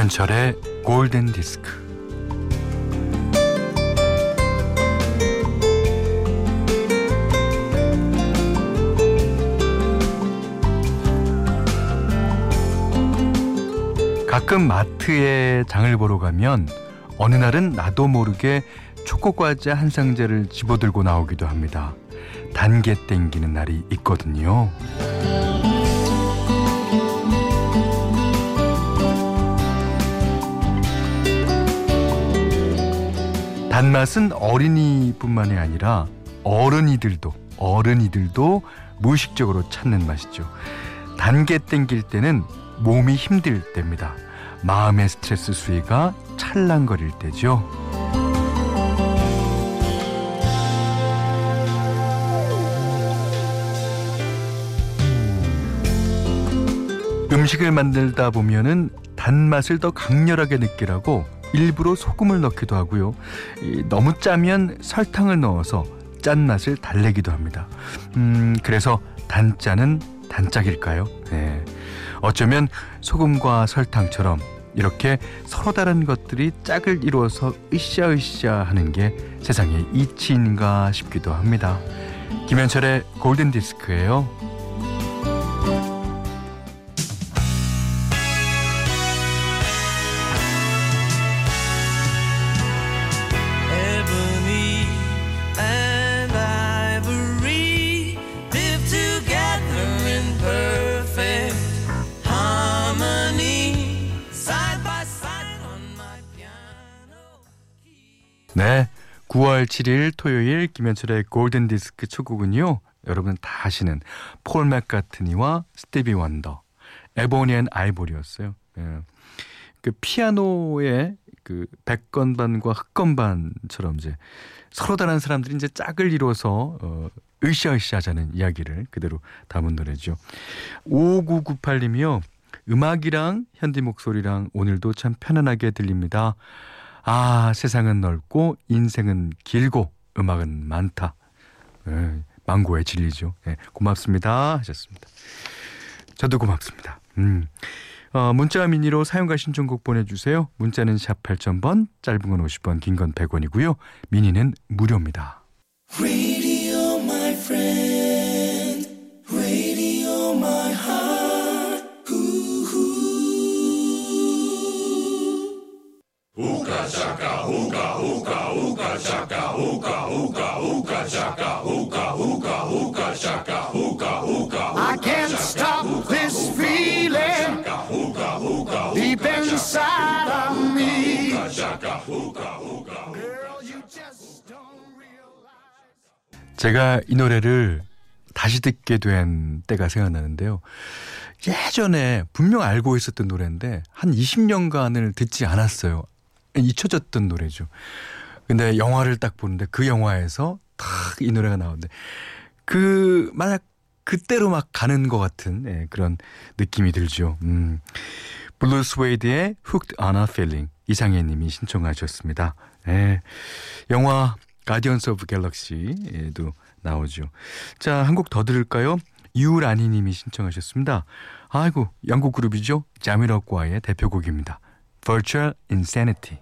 김현철의 골든 디스크. 가끔 마트에 장을 보러 가면 어느 날은 나도 모르게 초코과자 한 상자를 집어들고 나오기도 합니다. 단계 땡기는 날이 있거든요. 단맛은 어린이뿐만이 아니라 어른이들도 어른이들도 무의식적으로 찾는 맛이죠. 단계 땡길 때는 몸이 힘들 때입니다. 마음의 스트레스 수위가 찰랑거릴 때죠. 음식을 만들다 보면은 단맛을 더 강렬하게 느끼라고 일부러 소금을 넣기도 하고요. 너무 짜면 설탕을 넣어서 짠맛을 달래기도 합니다. 음, 그래서 단짜는 단짝일까요? 네. 어쩌면 소금과 설탕처럼 이렇게 서로 다른 것들이 짝을 이루어서 으쌰으쌰 하는 게 세상의 이치인가 싶기도 합니다. 김현철의 골든 디스크예요. 9월 7일 토요일 김현철의 골든 디스크 첫 곡은요. 여러분 다 아시는 폴 맥카트니와 스티비 원더, Ebony and Ivory였어요. 예. 그 피아노의 그 백건반과 흑건반처럼 이제 서로 다른 사람들이 이제 짝을 이뤄서 어 으쌰으쌰 하자는 이야기를 그대로 담은 노래죠. 5998님이요. 음악이랑 현디 목소리랑 오늘도 참 편안하게 들립니다. 아, 세상은 넓고 인생은 길고 음악은 많다. 네, 망고의 진리죠. 네, 고맙습니다. 하셨습니다. 저도 고맙습니다. 음. 어, 문자 미니로 사용과 신청곡 보내주세요. 문자는 샵 8000번, 짧은 건 50원, 긴 건 100원이고요. 미니는 무료입니다. Chaka hookah hookah hookah chaka hookah hookah hookah chaka hookah hookah I can't stop this feeling deep inside of me 제가 이 노래를 다시 듣게 된 때가 생각나는데요. 예전에 분명 알고 있었던 노래인데 한 20년간을 듣지 않았어요. 잊혀졌던 노래죠. 근데 영화를 딱 보는데 그 영화에서 딱 이 노래가 나오는데 그 만약 그때로 막 가는 것 같은 예, 그런 느낌이 들죠. 음. Blue Swede의 Hooked on a Feeling 이상해 님이 신청하셨습니다. 예. 영화 Guardians of Galaxy에도 나오죠. 자, 한 곡 더 들을까요? 유라니 님이 신청하셨습니다. 아이고, 영국 그룹이죠. Jamiroquai의 대표곡입니다. Virtual Insanity.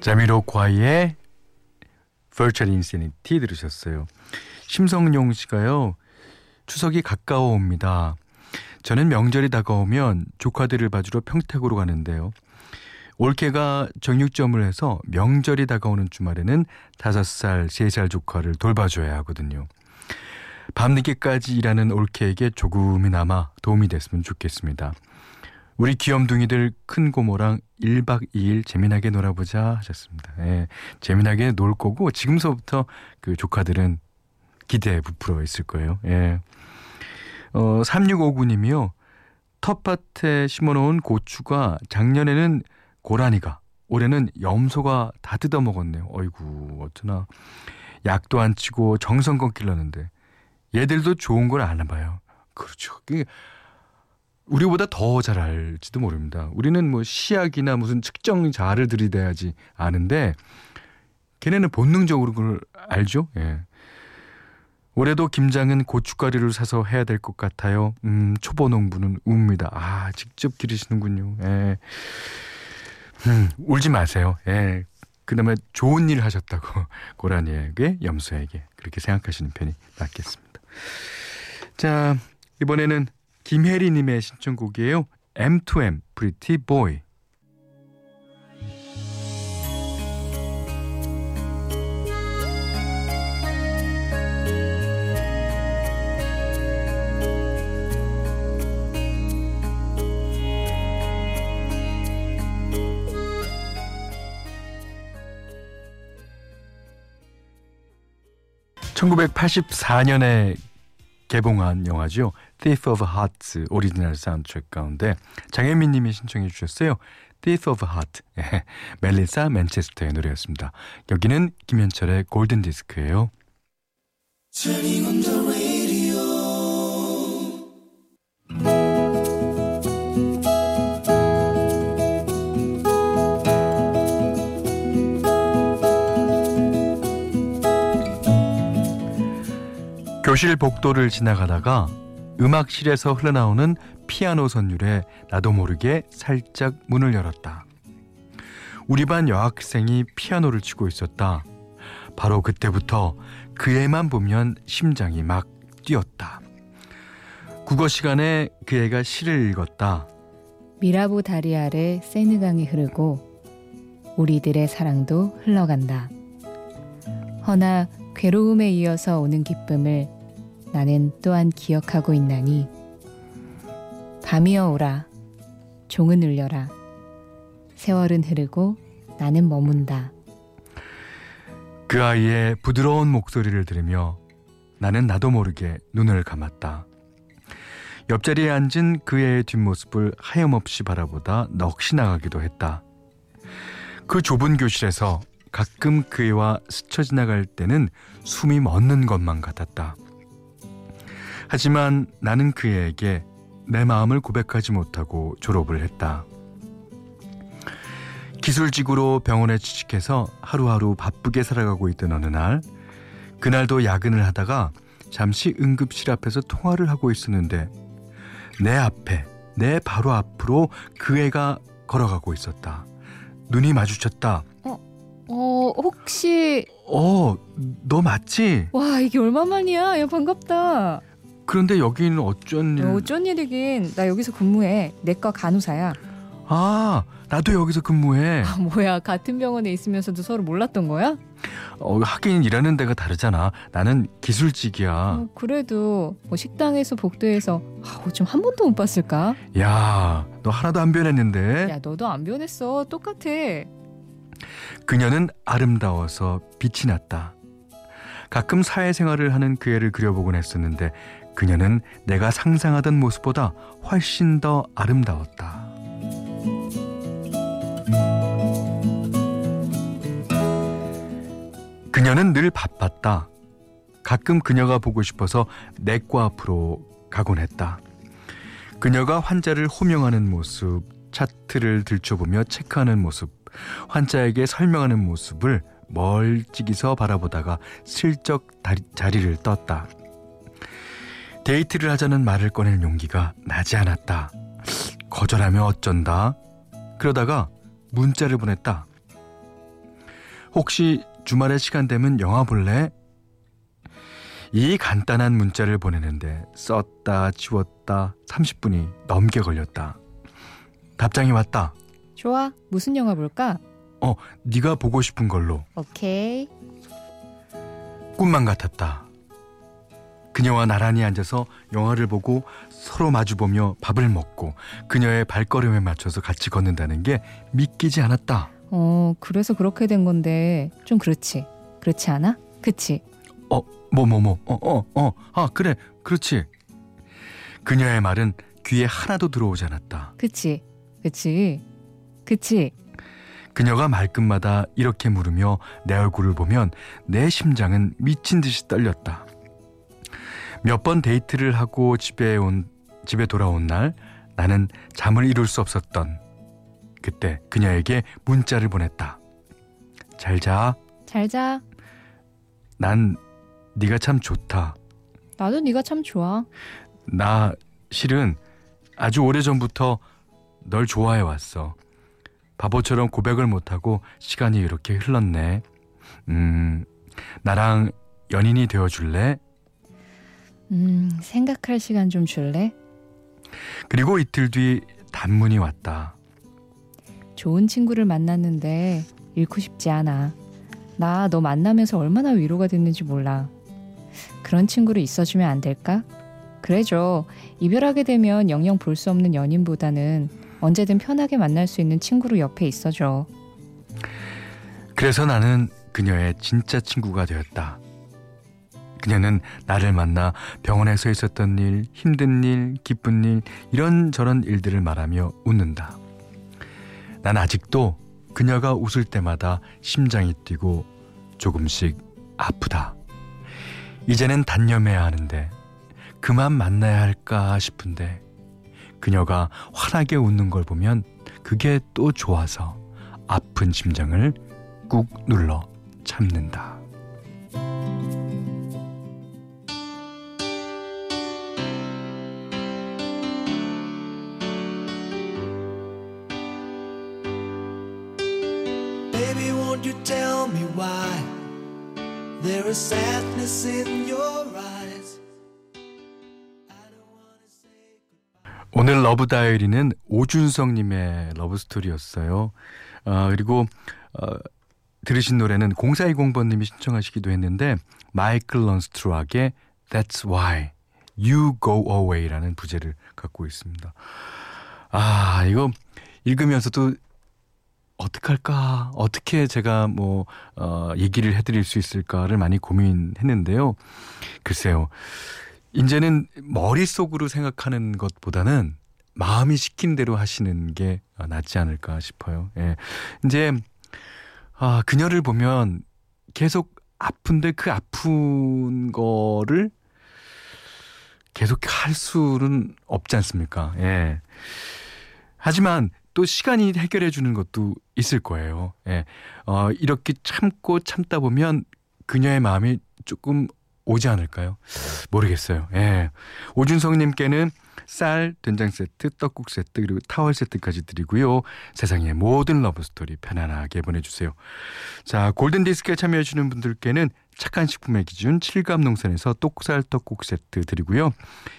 자미로과의 Virtual Insanity 들으셨어요. 심성용 씨가요. 추석이 가까워 옵니다. 저는 명절이 다가오면 조카들을 봐주러 평택으로 가는데요. 올케가 정육점을 해서 명절이 다가오는 주말에는 5살, 3살 조카를 돌봐줘야 하거든요. 밤늦게까지 일하는 올케에게 조금이나마 도움이 됐으면 좋겠습니다. 우리 귀염둥이들 큰 고모랑 1박 2일 재미나게 놀아보자 하셨습니다. 예, 재미나게 놀 거고 지금서부터 그 조카들은 기대에 부풀어 있을 거예요. 예. 어, 3659님이요. 텃밭에 심어놓은 고추가 작년에는 고라니가 올해는 염소가 다 뜯어먹었네요. 어이구 어쩌나 약도 안 치고 정성껏 길렀는데 얘들도 좋은 걸 아나 봐요. 그렇죠. 우리보다 더 잘 알지도 모릅니다. 우리는 뭐 시약이나 무슨 측정 자를 들이대야지 아는데 걔네는 본능적으로 그걸 알죠. 예. 올해도 김장은 고춧가루를 사서 해야 될 것 같아요. 음, 초보 농부는 웁니다. 아, 직접 기르시는군요. 예. 음, 울지 마세요. 예. 그다음에 좋은 일 하셨다고 고라니에게 염소에게 그렇게 생각하시는 편이 낫겠습니다. 자, 이번에는 김혜리 님의 신청곡이에요. M2M, Pretty Boy. 1984년에 개봉한 영화죠. Thief of Hearts 오리지널 사운드트랙 가운데 장혜민 님이 신청해 주셨어요. Thief of Heart. 예, 멜리사 맨체스터의 노래였습니다. 여기는 김현철의 골든 디스크예요. 교실 복도를 지나가다가 음악실에서 흘러나오는 피아노 선율에 나도 모르게 살짝 문을 열었다. 우리 반 여학생이 피아노를 치고 있었다. 바로 그때부터 그 애만 보면 심장이 막 뛰었다. 국어 시간에 그 애가 시를 읽었다. 미라보 다리 아래 세느강이 흐르고 우리들의 사랑도 흘러간다. 허나 괴로움에 이어서 오는 기쁨을 나는 또한 기억하고 있나니 밤이어 오라 종은 울려라 세월은 흐르고 나는 머문다 그 아이의 부드러운 목소리를 들으며 나는 나도 모르게 눈을 감았다. 옆자리에 앉은 그 애의 뒷모습을 하염없이 바라보다 넋이 나가기도 했다. 그 좁은 교실에서 가끔 그 애와 스쳐 지나갈 때는 숨이 멎는 것만 같았다. 하지만 나는 그에게 내 마음을 고백하지 못하고 졸업을 했다. 기술직으로 병원에 취직해서 하루하루 바쁘게 살아가고 있던 어느 날, 그날도 야근을 하다가 잠시 응급실 앞에서 통화를 하고 있었는데, 내 앞에, 내 바로 앞으로 그 애가 걸어가고 있었다. 눈이 마주쳤다. 어, 어, 혹시. 어, 너 맞지? 와, 이게 얼마만이야? 야, 반갑다. 그런데 여기는 어쩐 일? 어쩐 일이긴. 나 여기서 근무해. 내과 간호사야. 아, 나도 여기서 근무해. 아, 뭐야, 같은 병원에 있으면서도 서로 몰랐던 거야? 어, 하긴 일하는 데가 다르잖아. 나는 기술직이야. 어, 그래도 뭐 식당에서 복도에서 아, 어쩜 한 번도 못 봤을까? 야, 너 하나도 안 변했는데. 야, 너도 안 변했어. 똑같아. 그녀는 아름다워서 빛이 났다. 가끔 사회생활을 하는 그 애를 그려보곤 했었는데 그녀는 내가 상상하던 모습보다 훨씬 더 아름다웠다. 그녀는 늘 바빴다. 가끔 그녀가 보고 싶어서 내과 앞으로 가곤 했다. 그녀가 환자를 호명하는 모습, 차트를 들춰보며 체크하는 모습, 환자에게 설명하는 모습을 멀찍이서 바라보다가 슬쩍 다리, 자리를 떴다. 데이트를 하자는 말을 꺼낼 용기가 나지 않았다. 거절하면 어쩐다. 그러다가 문자를 보냈다. 혹시 주말에 시간 되면 영화 볼래? 이 간단한 문자를 보내는데 썼다 지웠다 30분이 넘게 걸렸다. 답장이 왔다. 좋아. 무슨 영화 볼까? 어, 네가 보고 싶은 걸로. 오케이. 꿈만 같았다. 그녀와 나란히 앉아서 영화를 보고 서로 마주보며 밥을 먹고 그녀의 발걸음에 맞춰서 같이 걷는다는 게 믿기지 않았다. 어, 그래서 그렇게 된 건데 좀 그렇지. 그렇지 않아? 그치? 어, 뭐, 뭐, 뭐, 어, 어, 어, 아, 그래, 그렇지. 그녀의 말은 귀에 하나도 들어오지 않았다. 그치, 그치, 그치. 그녀가 말끝마다 이렇게 물으며 내 얼굴을 보면 내 심장은 미친 듯이 떨렸다. 몇 번 데이트를 하고 집에 온 집에 돌아온 날 나는 잠을 이룰 수 없었던 그때 그녀에게 문자를 보냈다. 잘 자. 잘 자. 난 네가 참 좋다. 나도 네가 참 좋아. 나 실은 아주 오래전부터 널 좋아해 왔어. 바보처럼 고백을 못하고 시간이 이렇게 흘렀네. 음, 나랑 연인이 되어 줄래? 음, 생각할 시간 좀 줄래? 그리고 이틀 뒤 단문이 왔다. 좋은 친구를 만났는데 잃고 싶지 않아. 나 너 만나면서 얼마나 위로가 됐는지 몰라. 그런 친구로 있어주면 안 될까? 그래줘. 이별하게 되면 영영 볼 수 없는 연인보다는 언제든 편하게 만날 수 있는 친구로 옆에 있어줘. 그래서 나는 그녀의 진짜 친구가 되었다. 그녀는 나를 만나 병원에서 있었던 일, 힘든 일, 기쁜 일, 이런저런 일들을 말하며 웃는다. 난 아직도 그녀가 웃을 때마다 심장이 뛰고 조금씩 아프다. 이제는 단념해야 하는데 그만 만나야 할까 싶은데 그녀가 환하게 웃는 걸 보면 그게 또 좋아서 아픈 심장을 꾹 눌러 참는다. 오늘 Love Diary는 오준성님의 love story였어요. 아, 그리고 어, 들으신 노래는 0420번님이 신청하시기도 했는데 Michael Learns to Rock의 That's Why You Go Away라는 부제를 갖고 있습니다. 아 이거 읽으면서도 어떡할까 어떻게 제가 뭐 어, 얘기를 해드릴 수 있을까를 많이 고민했는데요. 글쎄요. 이제는 머릿속으로 생각하는 것보다는 마음이 시킨 대로 하시는 게 낫지 않을까 싶어요. 예. 이제 아, 그녀를 보면 계속 아픈데 그 아픈 거를 계속 할 수는 없지 않습니까? 예. 하지만 또 시간이 해결해 주는 것도 있을 거예요. 예. 어, 이렇게 참고 참다 보면 그녀의 마음이 조금 오지 않을까요? 모르겠어요. 예. 오준성님께는 쌀, 된장 세트, 떡국 세트, 그리고 타월 세트까지 드리고요. 세상의 모든 love story 편안하게 보내주세요. 자, 골든디스크에 참여해주시는 분들께는 착한 식품의 기준 칠갑농산에서 똑살 떡국 세트 드리고요.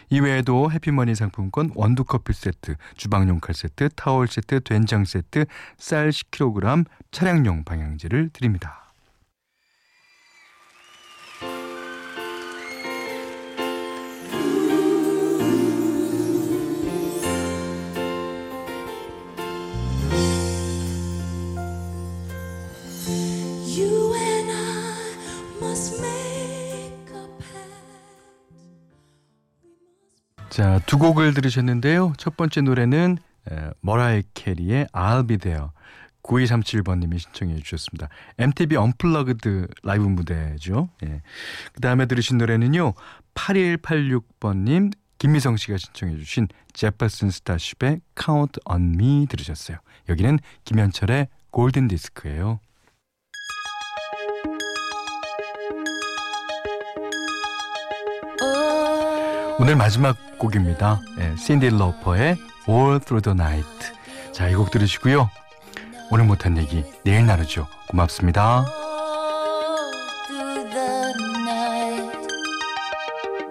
이외에도 해피머니 상품권 원두커피 세트, 주방용 칼 세트, 타월 세트, 된장 세트, 쌀 10kg, 차량용 방향제를 드립니다. 자, 두 곡을 들으셨는데요. 첫 번째 노래는 에, 머라이어 캐리의 I'll Be There 9237번님이 신청해 주셨습니다. MTV Unplugged 라이브 무대죠. 예. 그 다음에 들으신 노래는요. 8186번님 김미성 씨가 신청해 주신 Jefferson Starship의 Count on Me 들으셨어요. 여기는 김현철의 골든 디스크예요. 오늘 마지막 곡입니다. 예, 신디 러퍼의 All Through the Night. 자, 이 곡 들으시고요. 오늘 못한 얘기 내일 나누죠. 고맙습니다.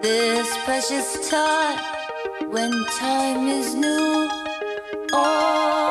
This precious time when time is new. All